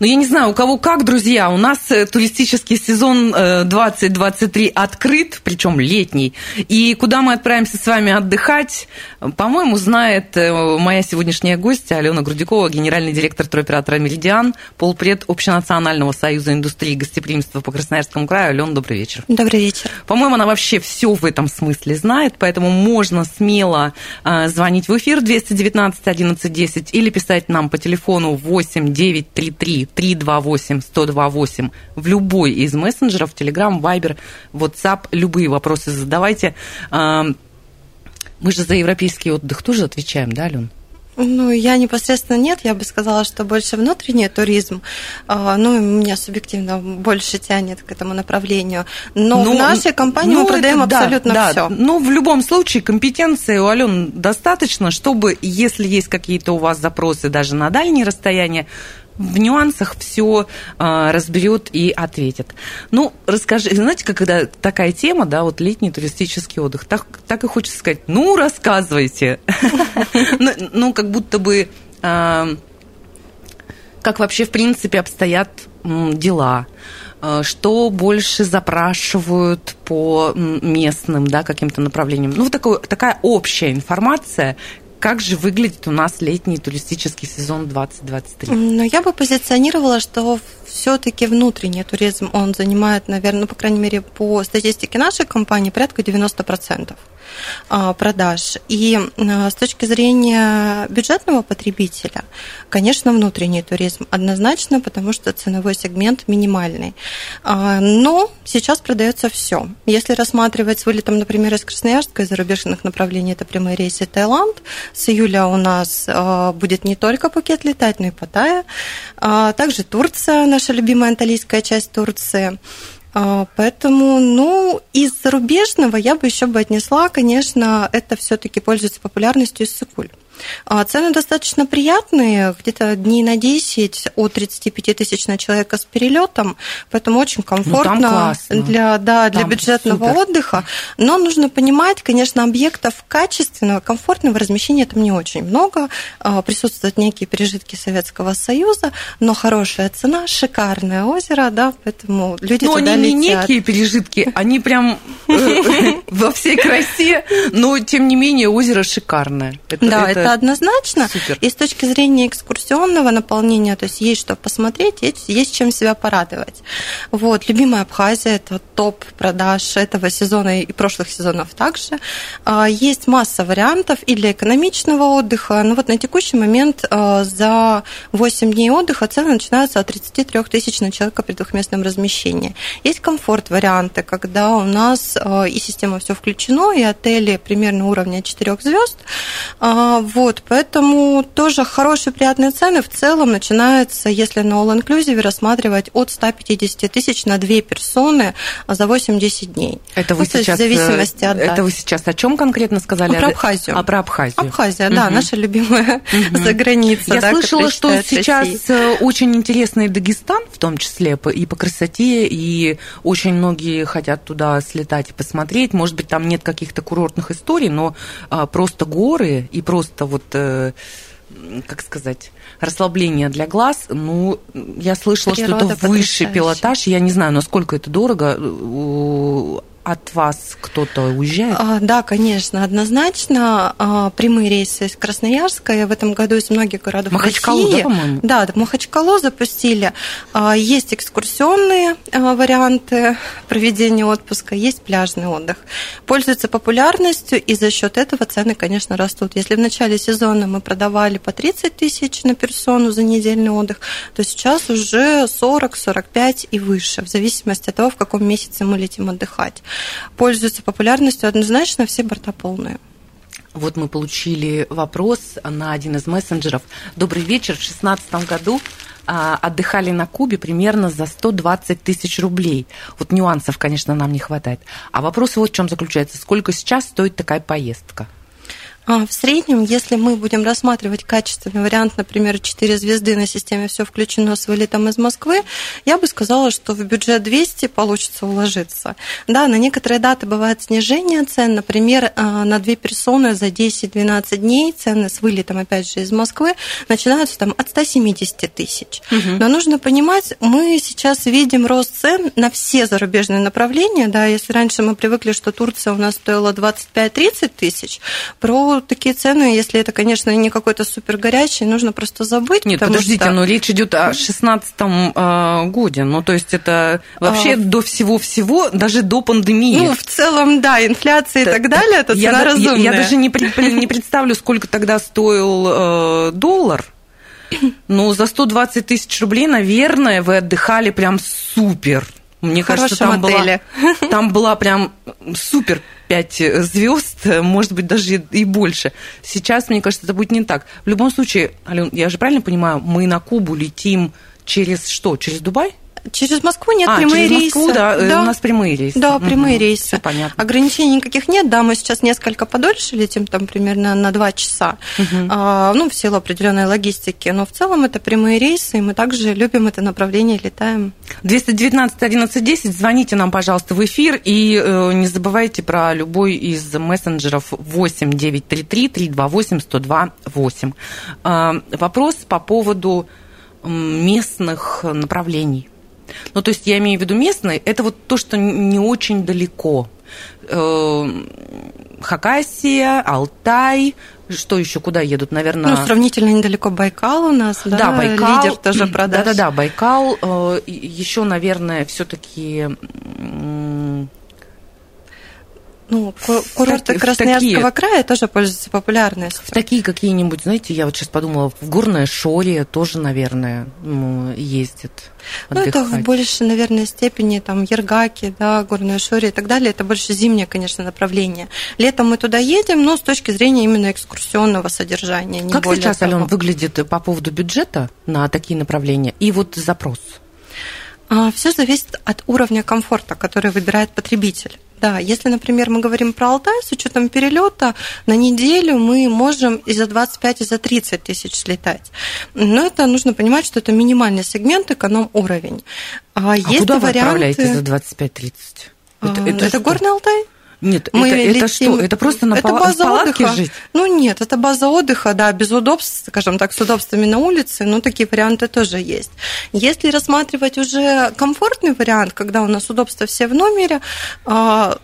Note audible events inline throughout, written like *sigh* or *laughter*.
Ну, я не знаю, у кого как, друзья. У нас э, туристический сезон э, 2023 открыт, причем летний. И куда мы отправимся с вами отдыхать, по-моему, знает э, моя сегодняшняя гостья Алена Грудякова, генеральный директор туроператора «Меридиан», полпред Общенационального союза индустрии гостеприимства по Красноярскому краю. Алена, добрый вечер. Добрый вечер. По-моему, она вообще все в этом смысле знает, поэтому можно смело э, звонить в эфир 219 11 10 или писать нам по телефону 8 933 328 128 в любой из мессенджеров, Telegram, Viber, WhatsApp, любые вопросы задавайте. Мы же за европейский отдых тоже отвечаем, да, Ален? Ну, я непосредственно нет, я бы сказала, что больше внутренний туризм. А, Ну, меня субъективно больше тянет к этому направлению. Но Ну, в нашей компании ну, мы продаем это да, абсолютно да. все. Ну, в любом случае, компетенции у Ален достаточно, чтобы, если есть какие-то у вас запросы даже на дальние расстояния, в нюансах все разберет и ответит. Ну, расскажи, знаете, когда такая тема, да, вот летний туристический отдых, так, так и хочется сказать, ну, рассказывайте. *laughs* Ну, Ну, как будто бы а, как вообще, в принципе, обстоят дела, Э, что больше запрашивают по местным да, каким-то направлениям. Ну, вот такой, такая общая информация, как же выглядит у нас летний туристический сезон 2023. Но я бы позиционировала, что все-таки внутренний туризм, он занимает, наверное, ну, по крайней мере, по статистике нашей компании, порядка 90% а, продаж. И а, с точки зрения бюджетного потребителя, конечно, внутренний туризм однозначно, потому что ценовой сегмент минимальный. А, Но сейчас продается все. Если рассматривать с вылетом, например, из Красноярска, из зарубежных направлений, это прямые рейсы Таиланд. С июля у нас будет не только Пукет летать, но и Паттайя. Также Турция, наша любимая анталийская часть Турции. А, Поэтому, ну, из зарубежного я бы еще бы отнесла, конечно, это все-таки пользуется популярностью Иссыкуль. А Цены достаточно приятные, где-то дней на 10 от 35 тысяч на человека с перелетом, поэтому очень комфортно классно. для, да, для Там бюджетного супер. отдыха. Но нужно понимать, конечно, объектов качественного, комфортного размещения там не очень много. А, Присутствуют некие пережитки Советского Союза, но хорошая цена, шикарное озеро, да, поэтому люди Ну, туда они не некие пережитки, они прям э, *laughs* во всей красе, но тем не менее озеро шикарное. Да, это, однозначно. супер. И с точки зрения экскурсионного наполнения, то есть есть что посмотреть, есть, есть чем себя порадовать. Вот, любимая Абхазия – это топ продаж этого сезона и прошлых сезонов также. А, Есть масса вариантов и для экономичного отдыха. Но вот на текущий момент а, за 8 дней отдыха цены начинаются от 33 тысяч на человека при двухместном размещении. Есть комфорт-варианты, когда у нас а, и система все включено, и отели примерно уровня 4 звезд. Вот, поэтому тоже хорошие, приятные цены. В целом начинается, если на All Inclusive рассматривать от 150 тысяч на две персоны за 8-10 дней. Это вы Ну, сейчас, в зависимости от э, это дат. вы сейчас о чем конкретно сказали? Про Абхазию. А, про Абхазию. Абхазия, да, Мгм. наша любимая заграница. Я да, слышала, что сейчас э, очень интересный Дагестан, в том числе и по красоте, и очень многие хотят туда слетать и посмотреть. Может быть, там нет каких-то курортных историй, но а, просто горы и просто вот э, как сказать, расслабление для глаз, ну, я слышала, что Природа это высший пилотаж. Я не знаю, насколько это дорого. От вас кто-то уезжает? А, Да, конечно, однозначно. А, Прямые рейсы из Красноярска и в этом году из многих городов Махачкалу, России. да, по-моему? Да, Махачкалу запустили. А, Есть экскурсионные а, варианты проведения отпуска, есть пляжный отдых. Пользуется популярностью, и за счет этого цены, конечно, растут. Если в начале сезона мы продавали по 30 тысяч на персону за недельный отдых, то сейчас уже 40-45 и выше, в зависимости от того, в каком месяце мы летим отдыхать. Пользуются популярностью однозначно все борта полные. Вот мы получили вопрос на один из мессенджеров. Добрый вечер. В 2016 году а, отдыхали на Кубе примерно за 120 тысяч рублей. Вот нюансов, конечно, нам не хватает. А вопрос вот в чем заключается. Сколько сейчас стоит такая поездка? А, в среднем, если мы будем рассматривать качественный вариант, например, 4 звезды на системе «Все включено» с вылетом из Москвы, я бы сказала, что в бюджет 200 получится уложиться. Да, на некоторые даты бывает снижение цен. Например, а, на две персоны за 10-12 дней цены с вылетом, опять же, из Москвы начинаются там от 170 тысяч. Угу. Но нужно понимать, мы сейчас видим рост цен на все зарубежные направления. Да, если раньше мы привыкли, что Турция у нас стоила 25-30 тысяч, про такие цены, если это, конечно, не какой-то супер горячий, нужно просто забыть. Нет, подождите, что... но речь идет о 16 э, годе. Ну, то есть это вообще а... до всего-всего, даже до пандемии. Ну, в целом, да, инфляция и так далее, это цена я, разумная. Я, я даже не, не представлю, сколько тогда стоил э, доллар. Ну, за 120 тысяч рублей, наверное, вы отдыхали прям супер. Мне кажется, там была, там была прям супер 5 звезд, может быть, даже и больше. Сейчас, мне кажется, это будет не так. В любом случае, Ален, я же правильно понимаю, мы на Кубу летим через что? Через Дубай? Через Москву нет а, прямые через Москву, рейсы. Да, да, у нас прямые рейсы. Да, прямые угу, рейсы. Понятно. Ограничений никаких нет. Да, мы сейчас несколько подольше летим, там примерно на 2 часа. Угу. А, ну, в силу определенной логистики. Но в целом это прямые рейсы, и мы также любим это направление, летаем. 219 11 10, звоните нам, пожалуйста, в эфир. И э, не забывайте про любой из мессенджеров 8 933 328 102 8. Э, вопрос по поводу местных направлений. Ну, то есть я имею в виду местные, это вот то, что не очень далеко. Э, Хакасия, Алтай, что еще, куда едут, наверное? Ну, сравнительно недалеко Байкал у нас, да, да Байкал, лидер тоже продаж. Да-да-да, Байкал, э, еще, наверное, все-таки ну, курорты Красноярского такие, края тоже пользуются популярностью. В такие какие-нибудь, знаете, я вот сейчас подумала, в Горное Шоре тоже, наверное, ездят. Ну, это в большей, наверное, степени там Ергаки, да, Горное Шоре и так далее. Это больше зимнее, конечно, направление. Летом мы туда едем, но с точки зрения именно экскурсионного содержания. как сейчас, того. Ален, выглядит по поводу бюджета на такие направления и вот запрос? А, Все зависит от уровня комфорта, который выбирает потребитель. Да, если, например, мы говорим про Алтай, с учетом перелета, на неделю мы можем и за 25, и за 30 тысяч слетать. Но это нужно понимать, что это минимальный сегмент, эконом-уровень. А, а есть куда варианты... вы отправляете за 25-30? Это, это, это Горный Алтай? Нет, мы это, летим... это что? Это просто на это пал... база палатке отдыха. жить? Ну нет, это база отдыха, да, без удобств, скажем так, с удобствами на улице, но такие варианты тоже есть. Если рассматривать уже комфортный вариант, когда у нас удобства все в номере, а,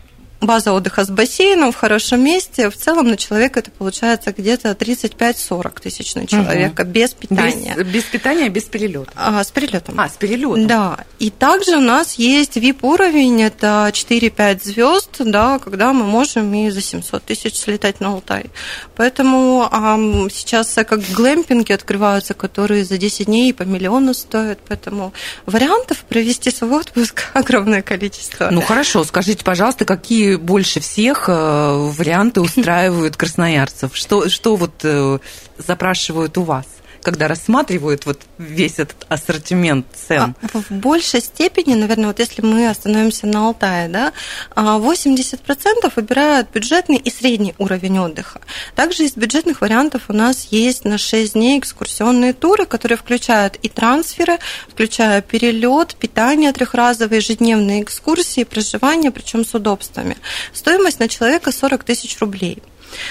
база отдыха с бассейном в хорошем месте, в целом на человека это получается где-то 35-40 тысяч на человека угу. без питания. Без, без питания, без перелета. А, с перелетом. А, с перелетом. Да. И также у нас есть VIP-уровень, это 4-5 звезд, да, когда мы можем и за 700 тысяч слетать на Алтай. Поэтому а, сейчас как глэмпинги открываются, которые за 10 дней по миллиону стоят, поэтому вариантов провести свой отпуск *laughs* огромное количество. Ну хорошо, скажите, пожалуйста, какие больше всех э, варианты устраивают красноярцев? Что, что вот э, запрашивают у вас? Когда рассматривают вот весь этот ассортимент цен? А, в большей степени, наверное, вот если мы остановимся на Алтае, да, 80% а, выбирают бюджетный и средний уровень отдыха. Также из бюджетных вариантов у нас есть на 6 дней экскурсионные туры, которые включают и трансферы, включая перелет, питание трехразовые, ежедневные экскурсии, проживание, причем с удобствами. Стоимость на человека 40 тысяч рублей.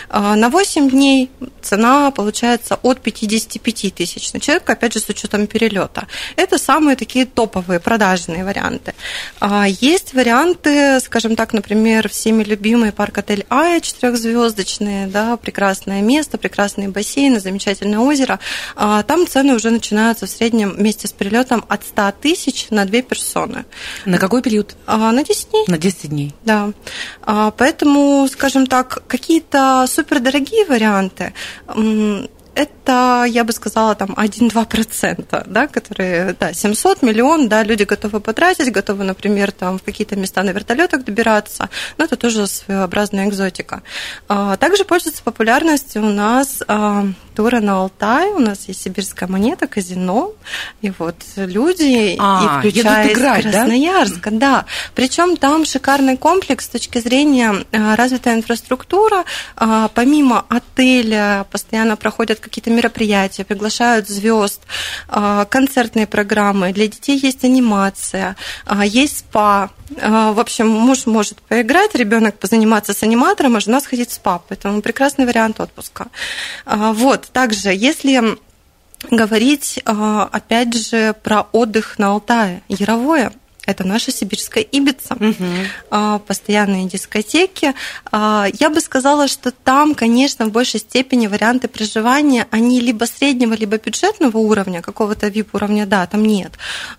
А, на 8 дней цена получается от 55 тысяч на человека, опять же, с учетом перелета. Это самые такие топовые продажные варианты. А, есть варианты, скажем так, например, всеми любимый парк-отель Ая, четырехзвездочные, да, прекрасное место, прекрасные бассейны, замечательное озеро. А, там цены уже начинаются в среднем вместе с перелетом от 100 тысяч на две персоны. На какой период? На 10 дней. На 10 дней. Да. Поэтому, скажем так, какие-то супердорогие варианты это, я бы сказала, там 1-2%, да, которые, да, 700 миллион, да, люди готовы потратить, готовы, например, там в какие-то места на вертолетах добираться, но это тоже своеобразная экзотика. А, также пользуется популярностью у нас а, туры на Алтай, у нас есть сибирская монета, казино, и вот люди, а, и включая играть, Красноярска, да? да. Причем там шикарный комплекс с точки зрения а, развитая инфраструктура, помимо отеля постоянно проходят какие-то мероприятия, приглашают звезд, а, концертные программы, для детей есть анимация, а, есть спа. А, в общем, муж может поиграть, ребенок позаниматься с аниматором, а жена сходить в спа. Поэтому прекрасный вариант отпуска. Вот, также, если говорить, опять же, про отдых на Алтае, Яровое – это наша сибирская Ибица, угу. постоянные дискотеки. А, я бы сказала, что там, конечно, в большей степени варианты проживания, они либо среднего, либо бюджетного уровня, какого-то VIP-уровня, да, там нет.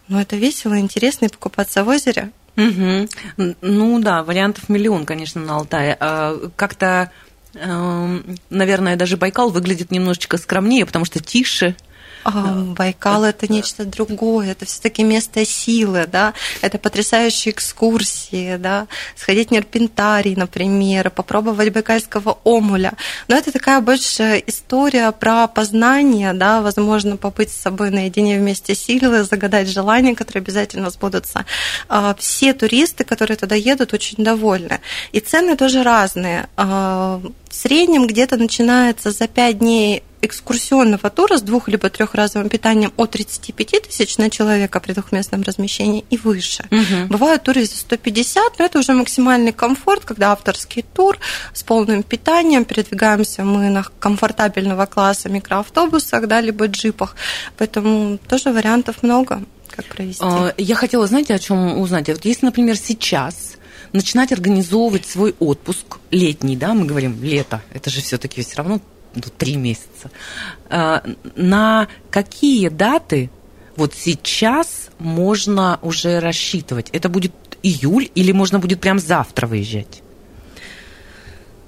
Но это весело, интересно и покупаться в озере. Угу. Ну да, вариантов миллион, конечно, на Алтае. А, как-то наверное, даже Байкал выглядит немножечко скромнее, потому что тише, Байкал это нечто другое, это все-таки место силы, да, это потрясающие экскурсии, да, сходить в Нерпентарий, например, попробовать байкальского омуля. Но это такая больше история про познание, да, возможно, побыть с собой наедине вместе силы, загадать желания, которые обязательно сбудутся. А, все туристы, которые туда едут, очень довольны. И цены тоже разные. А, в среднем где-то начинается за 5 дней экскурсионного тура с двух- либо трехразовым питанием от 35 тысяч на человека при двухместном размещении и выше. Угу. Бывают туры за 150, но это уже максимальный комфорт, когда авторский тур с полным питанием, передвигаемся мы на комфортабельного класса микроавтобусах, да, либо джипах. Поэтому тоже вариантов много, как провести. А, я хотела, знаете, о чем узнать? Вот если, например, сейчас начинать организовывать свой отпуск летний, да, мы говорим лето, это же все-таки все равно три месяца. А, на какие даты вот сейчас можно уже рассчитывать? Это будет июль или можно будет прям завтра выезжать?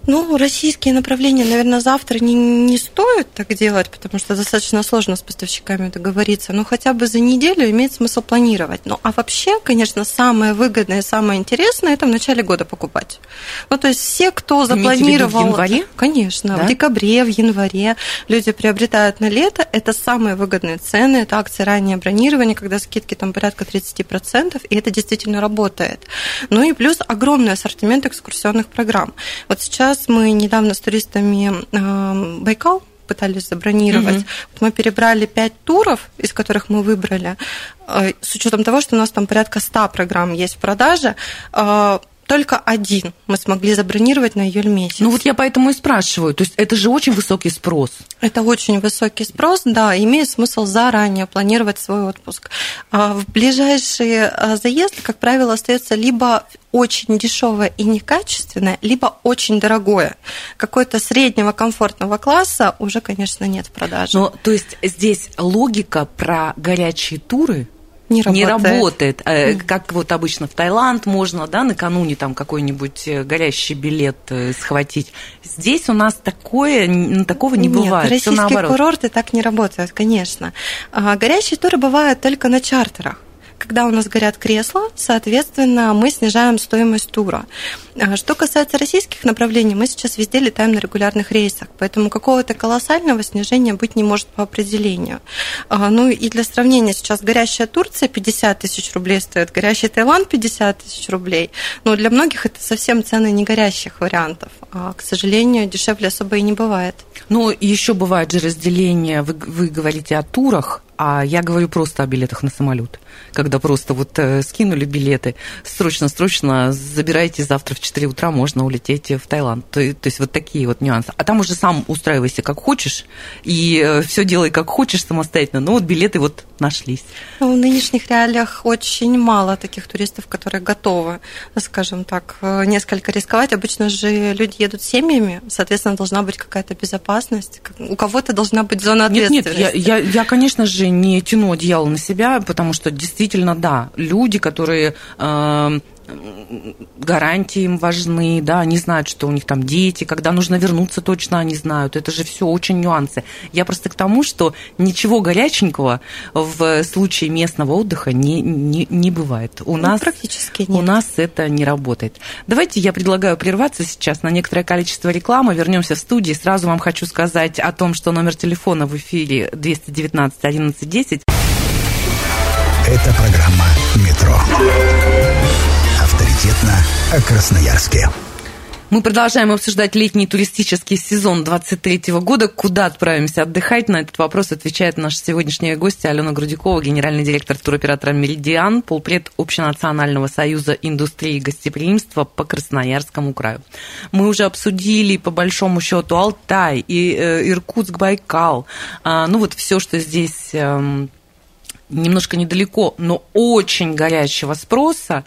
Ну, российские направления, наверное, завтра не, не стоит так делать, потому что достаточно сложно с поставщиками договориться. Но хотя бы за неделю имеет смысл планировать. Ну, а вообще, конечно, самое выгодное, самое интересное – это в начале года покупать. Ну, то есть все, кто запланировал... в январе? Конечно, да? в декабре, в январе люди приобретают на лето. Это самые выгодные цены, это акции раннего бронирования, когда скидки там порядка 30%, и это действительно работает. Ну и плюс огромный ассортимент экскурсионных программ. Вот сейчас сейчас мы недавно с туристами э, Байкал пытались забронировать. Угу. Мы перебрали пять туров, из которых мы выбрали, э, с учетом того, что у нас там порядка 100 программ есть в продаже. Только один мы смогли забронировать на июль месяц. Ну вот я поэтому и спрашиваю. То есть это же очень высокий спрос. Это очень высокий спрос, да. Имеет смысл заранее планировать свой отпуск. А в ближайшие заезды, как правило, остается либо очень дешевое и некачественное, либо очень дорогое. Какой-то среднего комфортного класса уже, конечно, нет в продаже. Ну, то есть здесь логика про горячие туры не работает. Не работает. Mm. Как вот обычно в Таиланд можно, да, накануне там какой-нибудь э, горящий билет э, схватить. Здесь у нас такое, такого не Нет, бывает. российские курорты так не работают, конечно. А, горящие туры бывают только на чартерах. Когда у нас горят кресла, соответственно, мы снижаем стоимость тура. А что касается российских направлений, мы сейчас везде летаем на регулярных рейсах, поэтому какого-то колоссального снижения быть не может по определению. А, ну и для сравнения, сейчас горящая Турция 50 тысяч рублей стоит, горящий Таиланд 50 тысяч рублей. Но для многих это совсем цены не горящих вариантов. А, к сожалению, дешевле особо и не бывает. Ну, еще бывает же разделение, вы, вы говорите о турах, а я говорю просто о билетах на самолет. Когда просто вот э, скинули билеты, срочно-срочно забирайте завтра в 4 утра, можно улететь в Таиланд. То, то есть вот такие вот нюансы. А там уже сам устраивайся как хочешь, и э, все делай как хочешь самостоятельно. Но вот билеты вот нашлись. Ну, в нынешних реалиях очень мало таких туристов, которые готовы, скажем так, э, несколько рисковать. Обычно же люди едут семьями, соответственно, должна быть какая-то безопасность. У кого-то должна быть зона ответственности. Нет, нет, я, я, я конечно же, не тяну одеяло на себя, потому что действительно, да, люди, которые э, гарантии им важны, да, они знают, что у них там дети, когда нужно вернуться, точно они знают. Это же все очень нюансы. Я просто к тому, что ничего горяченького в случае местного отдыха не, не, не бывает. У Ну, нас практически у нет. нас это не работает. Давайте я предлагаю прерваться сейчас на некоторое количество рекламы. Вернемся в студии. Сразу вам хочу сказать о том, что номер телефона в эфире 219 11 10. Это программа «Метро». Авторитетно о Красноярске. Мы продолжаем обсуждать летний туристический сезон 23 года. Куда отправимся отдыхать? На этот вопрос отвечает наша сегодняшняя гостья Алена Грудюкова, генеральный директор туроператора «Меридиан», полпред Общенационального союза индустрии гостеприимства по Красноярскому краю. Мы уже обсудили, по большому счету, Алтай и э, Иркутск, Байкал. А, ну вот все, что здесь эм, немножко недалеко, но очень горячего спроса,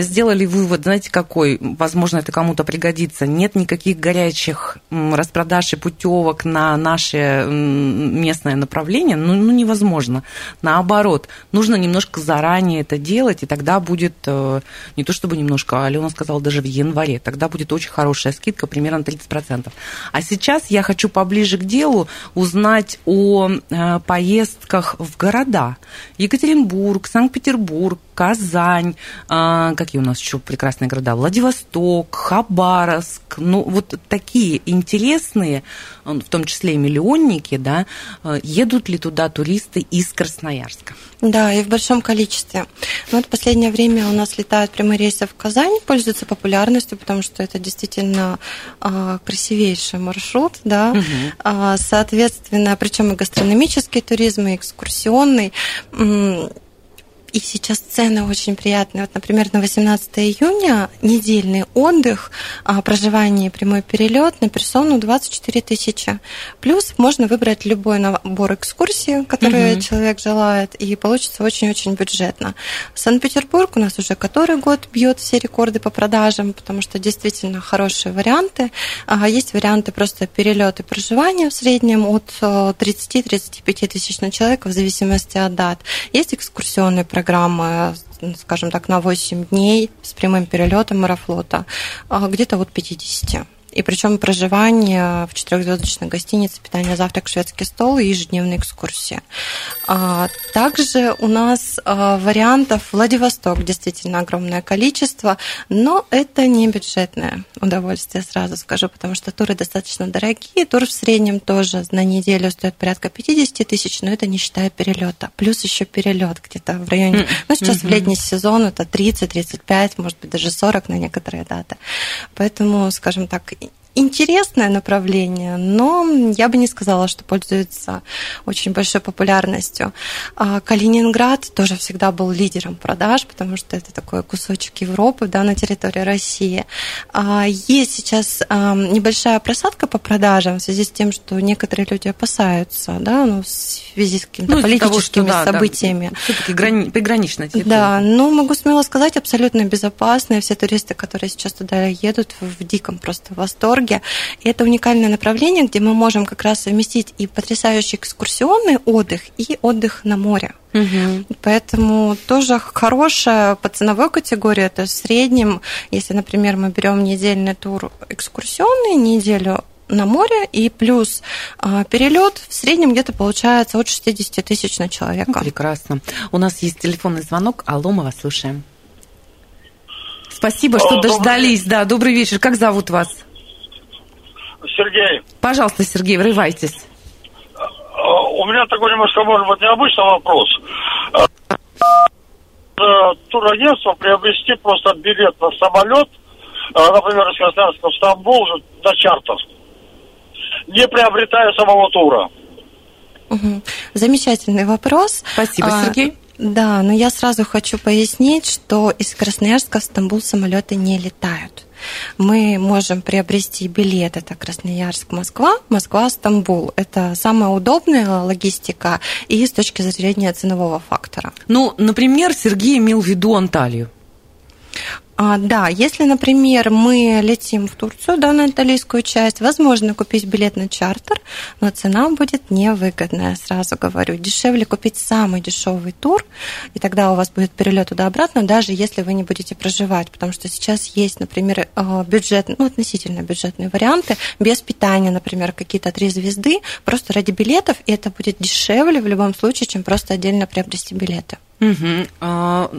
сделали вывод, знаете, какой, возможно, это кому-то пригодится. Нет никаких горячих распродаж и путевок на наше местное направление, ну, ну, невозможно. Наоборот, нужно немножко заранее это делать, и тогда будет, э, не то чтобы немножко, а Алена сказала, даже в январе, тогда будет очень хорошая скидка, примерно 30%. А сейчас я хочу поближе к делу узнать о э, поездках в города. Екатеринбург, Санкт-Петербург, Казань, а, какие у нас еще прекрасные города, Владивосток, Хабаровск, ну вот такие интересные, в том числе и миллионники, да, э, едут ли туда туристы из Красноярска? Да, и в большом количестве. Ну, вот в последнее время у нас летают прямые рейсы в Казань, пользуются популярностью, потому что это действительно а, красивейший маршрут, да. А, соответственно, причем и гастрономический туризм, и экскурсионный. И сейчас цены очень приятные. Вот, например, на 18 июня недельный отдых, а, проживание и прямой перелет на персону 24 тысячи. Плюс можно выбрать любой набор экскурсий, которые Мгм. человек желает, и получится очень-очень бюджетно. Санкт-Петербург у нас уже который год бьет все рекорды по продажам, потому что действительно хорошие варианты. А, Есть варианты просто перелет и проживание в среднем от э, 30-35 тысяч на человека в зависимости от дат. Есть экскурсионные программы, э, скажем так, на 8 дней с прямым перелетом аэрофлота, а, где-то от 50. И причем проживание в четырехзвездочной гостинице, питание, завтрак, шведский стол и ежедневные экскурсии. А, Также у нас а, вариантов Владивосток действительно огромное количество, но это не бюджетное удовольствие, сразу скажу, потому что туры достаточно дорогие. Тур в среднем тоже на неделю стоит порядка 50 тысяч, но это не считая перелета. Плюс еще перелет где-то в районе, ну сейчас в летний сезон это 30-35, может быть даже 40 на некоторые даты. Поэтому, скажем так, интересное направление, но я бы не сказала, что пользуется очень большой популярностью. А Калининград тоже всегда был лидером продаж, потому что это такой кусочек Европы да, на территории России. А Есть сейчас а, небольшая просадка по продажам в связи с тем, что некоторые люди опасаются да, ну, в связи с какими-то того, политическими что, да, да, событиями. Все-таки грани... приграничная территория. Да, ну могу смело сказать, абсолютно безопасно. Все туристы, которые сейчас туда едут, в диком просто восторге. И это уникальное направление, где мы можем как раз совместить и потрясающий экскурсионный отдых, и отдых на море. Мгм. Поэтому тоже хорошая по ценовой категории. Это в среднем, если, например, мы берем недельный тур экскурсионный, неделю на море и плюс а, перелет в среднем где-то получается от 60 тысяч на человека. Прекрасно. У нас есть телефонный звонок. Алло, мы вас слушаем. Спасибо, что добрый дождались. Да, добрый вечер. Как зовут вас? Сергей, Пожалуйста, Сергей, врывайтесь. у меня такой немножко, может быть, необычный вопрос. Э, Турагентство приобрести просто билет на самолет, э, например, из Красноярска в Стамбул на чартер, не приобретая самого тура. Замечательный вопрос. Спасибо, А, Сергей. Да, но я сразу хочу пояснить, что из Красноярска в Стамбул самолеты не летают. Мы можем приобрести билет, это Красноярск-Москва, Москва-Стамбул. Это самая удобная логистика и с точки зрения ценового фактора. Ну, например, Сергей имел в виду Анталию. А, да, если, например, мы летим в Турцию, да, на италийскую часть, возможно купить билет на чартер, но цена будет невыгодная, сразу говорю. Дешевле купить самый дешевый тур, и тогда у вас будет перелет туда-обратно, даже если вы не будете проживать, потому что сейчас есть, например, э, бюджет, ну, относительно бюджетные варианты, без питания, например, какие-то три звезды, просто ради билетов, и это будет дешевле в любом случае, чем просто отдельно приобрести билеты. Угу. А,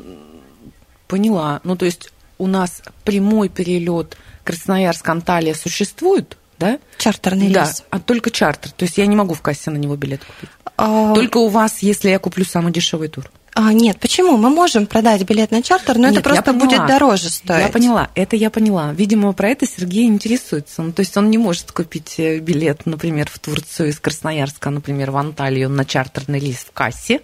поняла. Ну, то есть у нас прямой перелет Красноярск-Анталия существует, да? Чартерный да, рейс. а только чартер. То есть я не могу в кассе на него билет купить. А, Только у вас, если я куплю самый дешевый тур. а, нет, почему? Мы можем продать билет на чартер, но Нет, это просто поняла. будет дороже стоить. Я поняла, это я поняла. Видимо, про это Сергей интересуется. Ну, то есть он не может купить э, билет, например, в Турцию из Красноярска, например, в Анталию на чартерный лист в кассе.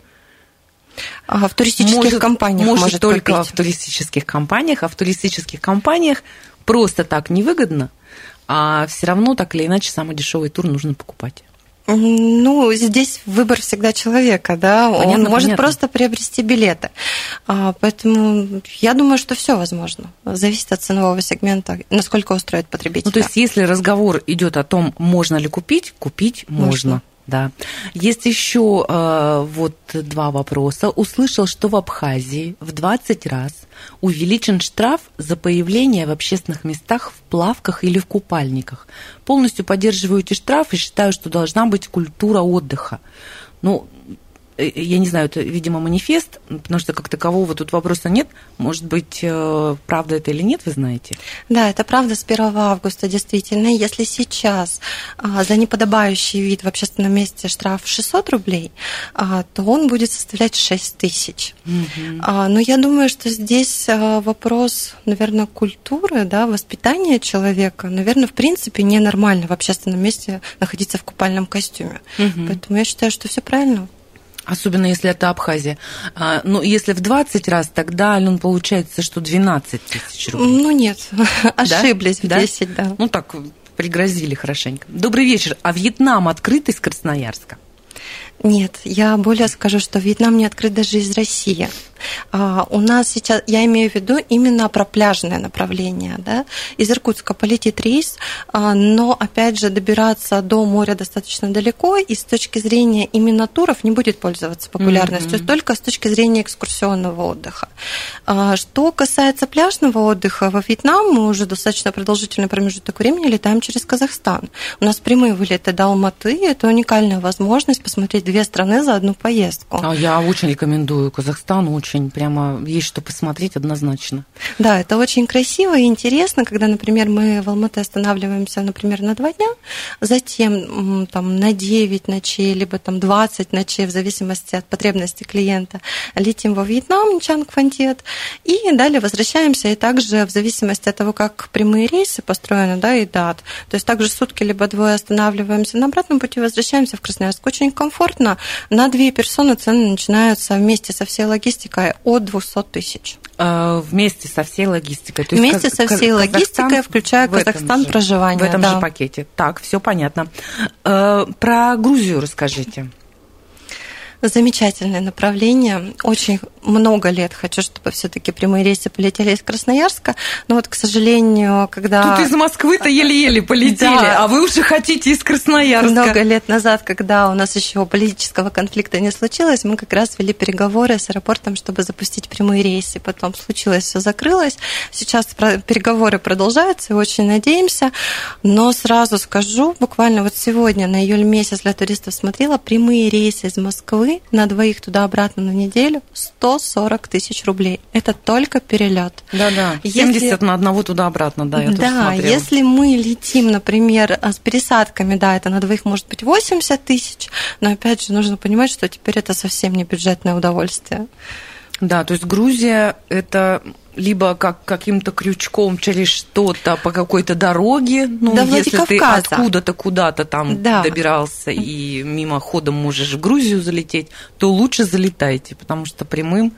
А, в туристических может, компаниях может, может только купить. в туристических компаниях, а в туристических компаниях просто так невыгодно, а все равно так или иначе самый дешевый тур нужно покупать. Ну, здесь выбор всегда человека, да. Он Понятно, может понятно. просто приобрести билеты. А, поэтому я думаю, что все возможно. Зависит от ценового сегмента, насколько устроит потребителя. Ну, то есть, если разговор идет о том, можно ли купить, купить можно. Можно. Да. Есть еще э, вот два вопроса. Услышал, что в Абхазии в 20 раз увеличен штраф за появление в общественных местах в плавках или в купальниках. Полностью поддерживаю эти штрафы и считаю, что должна быть культура отдыха. Ну, я не знаю, это, видимо, манифест, потому что как такового тут вопроса нет. Может быть, э, правда это или нет, вы знаете? Да, это правда с 1 августа действительно. Если сейчас а, за неподобающий вид в общественном месте штраф 600 рублей, а, то он будет составлять 6 тысяч. А, Но я думаю, что здесь вопрос, наверное, культуры, да, воспитания человека, наверное, в принципе ненормально в общественном месте находиться в купальном костюме. Поэтому я считаю, что все правильно. Особенно если это Абхазия. А, ну, если в 20 раз, тогда, Ален, получается, что 12 тысяч рублей. Ну нет, *laughs* ошиблись в Да? 10, да. Ну, так, пригрозили хорошенько. Добрый вечер. А Вьетнам открыт из Красноярска? Нет, я более скажу, что Вьетнам не открыт даже из России. А, у нас сейчас, я имею в виду именно про пляжное направление. Да? Из Иркутска полетит рейс, а, но, опять же, добираться до моря достаточно далеко, и с точки зрения именно туров не будет пользоваться популярностью, только с точки зрения экскурсионного отдыха. А, Что касается пляжного отдыха, во Вьетнам мы уже достаточно продолжительный промежуток времени летаем через Казахстан. У нас прямые вылеты до Алматы, это уникальная возможность посмотреть две страны за одну поездку. А я очень рекомендую Казахстан, очень прямо есть что посмотреть однозначно. Да, это очень красиво и интересно, когда, например, мы в Алматы останавливаемся, например, на два дня, затем там, на 9 ночей, либо там 20 ночей, в зависимости от потребностей клиента, летим во Вьетнам, Чанг Фантет, и далее возвращаемся, и также в зависимости от того, как прямые рейсы построены, да, и дат, то есть также сутки либо двое останавливаемся, на обратном пути возвращаемся в Красноярск. Очень комфортно, на две персоны цены начинаются вместе со всей логистикой от 200 тысяч. Э, Вместе со всей логистикой. То Вместе со всей Каз- логистикой, Казахстан включая Казахстан, же- проживание, В этом да. же пакете. Так, все понятно. Э, Про Грузию расскажите. Замечательное направление. Очень много лет хочу, чтобы все-таки прямые рейсы полетели из Красноярска. Но вот, к сожалению, когда... Тут из Москвы-то еле-еле полетели, Да. а вы уже хотите из Красноярска. Много лет назад, когда у нас еще политического конфликта не случилось, мы как раз вели переговоры с аэропортом, чтобы запустить прямые рейсы. Потом случилось, все закрылось. Сейчас переговоры продолжаются, и очень надеемся. Но сразу скажу, буквально вот сегодня на июль месяц для туристов смотрела прямые рейсы из Москвы на двоих туда-обратно на неделю 140 тысяч рублей. Это только перелет. Да-да, Если- 70 на одного туда-обратно, да, я да, если мы летим, например, а, с пересадками, да, это на двоих может быть 80 тысяч, но опять же нужно понимать, что теперь это совсем не бюджетное удовольствие. Да, то есть Грузия это либо как каким-то крючком через что-то по какой-то дороге, ну, До если ты откуда-то куда-то там Да. добирался и мимоходом можешь в Грузию залететь, то лучше залетайте, потому что прямым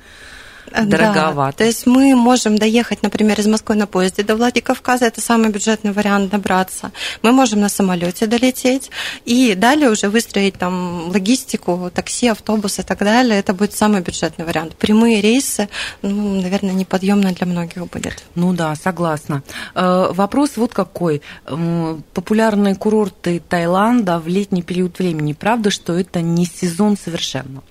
дороговато. Да, то есть мы можем доехать, например, из Москвы на поезде до Владикавказа, это самый бюджетный вариант добраться. Мы можем на самолете долететь и далее уже выстроить там логистику, такси, автобус и так далее. Это будет самый бюджетный вариант. Прямые рейсы, ну, наверное, неподъемно для многих будет. Ну да, согласна. Э, вопрос вот какой. Популярные курорты Таиланда в летний период времени, правда, что это не сезон совершенно?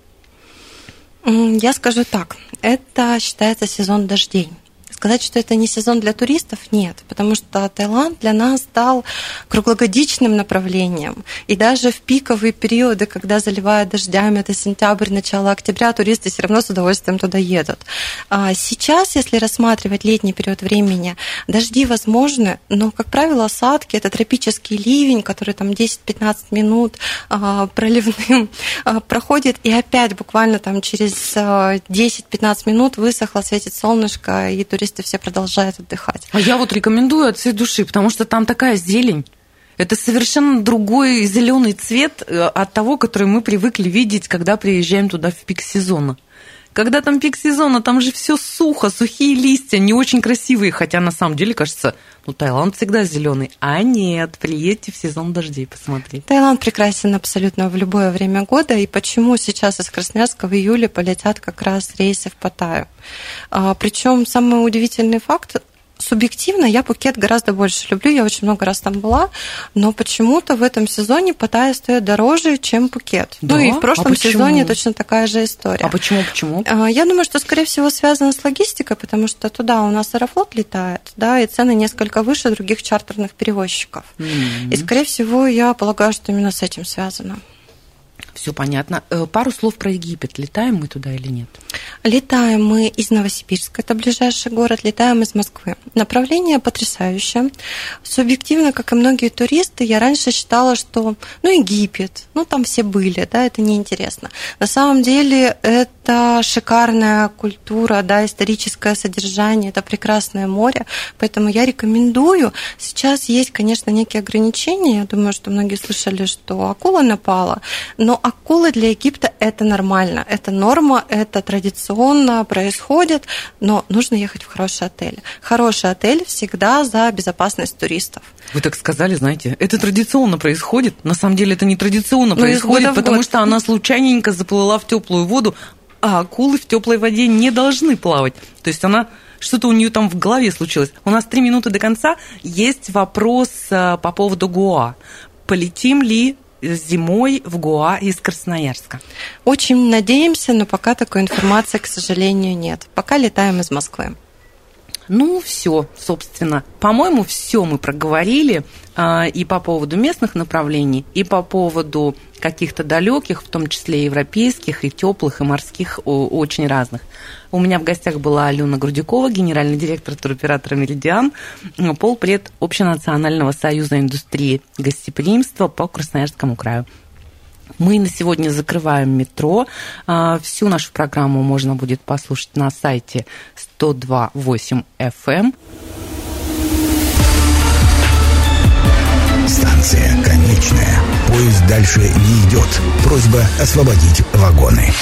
Я скажу так, это считается сезон дождей. Сказать, что это не сезон для туристов, нет, потому что Таиланд для нас стал круглогодичным направлением. И даже в пиковые периоды, когда заливает дождями, это сентябрь, начало октября, туристы все равно с удовольствием туда едут. А сейчас, если рассматривать летний период времени, дожди возможны, но, как правило, осадки – это тропический ливень, который там 10-15 минут а, проливным а, проходит, и опять буквально там через 10-15 минут высохло, светит солнышко, и туристы туристы все продолжают отдыхать. А я вот рекомендую от всей души, потому что там такая зелень. Это совершенно другой зеленый цвет э, от того, который мы привыкли видеть, когда приезжаем туда в пик сезона. Когда там пик сезона, там же все сухо, сухие листья, не очень красивые, хотя на самом деле кажется, ну Таиланд всегда зеленый. А нет, приедьте в сезон дождей посмотреть. Таиланд прекрасен абсолютно в любое время года. И почему сейчас из Красноярска в июле полетят как раз рейсы в Паттайю? А, причем самый удивительный факт, субъективно я Пукет гораздо больше люблю, я очень много раз там была, но почему-то в этом сезоне Паттайя стоит дороже, чем Пукет. Да? Ну и в прошлом а сезоне точно такая же история. А почему, почему? А, я думаю, что, скорее всего, связано с логистикой, потому что туда у нас Аэрофлот летает, да, и цены несколько выше других чартерных перевозчиков. Mm-hmm. И, скорее всего, я полагаю, что именно с этим связано. Все понятно. Э, пару слов про Египет. Летаем мы туда или нет? Летаем мы из Новосибирска, это ближайший город, летаем из Москвы. Направление потрясающее. Субъективно, как и многие туристы, я раньше считала, что ну Египет, ну там все были, да, это неинтересно. На самом деле это шикарная культура, да, историческое содержание, это прекрасное море, поэтому я рекомендую. Сейчас есть, конечно, некие ограничения, я думаю, что многие слышали, что акула напала, но акулы для Египта это нормально, это норма, это традиционно происходит, но нужно ехать в хороший отель. Хороший отель всегда за безопасность туристов. Вы так сказали, знаете, это традиционно происходит. На самом деле это не традиционно но ну, происходит, потому год. что она случайненько заплыла в теплую воду, а акулы в теплой воде не должны плавать. То есть она что-то у нее там в голове случилось. У нас три минуты до конца. Есть вопрос э, по поводу Гоа. Полетим ли зимой в Гуа из Красноярска? Очень надеемся, но пока такой информации, к сожалению, нет. Пока летаем из Москвы. Ну, все, собственно. По-моему, все мы проговорили а, и по поводу местных направлений, и по поводу каких-то далеких, в том числе европейских, и теплых, и морских, очень разных. У меня в гостях была Алена Грудюкова, генеральный директор туроператора «Меридиан», полпред Общенационального союза индустрии гостеприимства по Красноярскому краю. Мы на сегодня закрываем метро. А, всю нашу программу можно будет послушать на сайте 102.8 FM. Станция конечная. Поезд дальше не идет. Просьба освободить вагоны.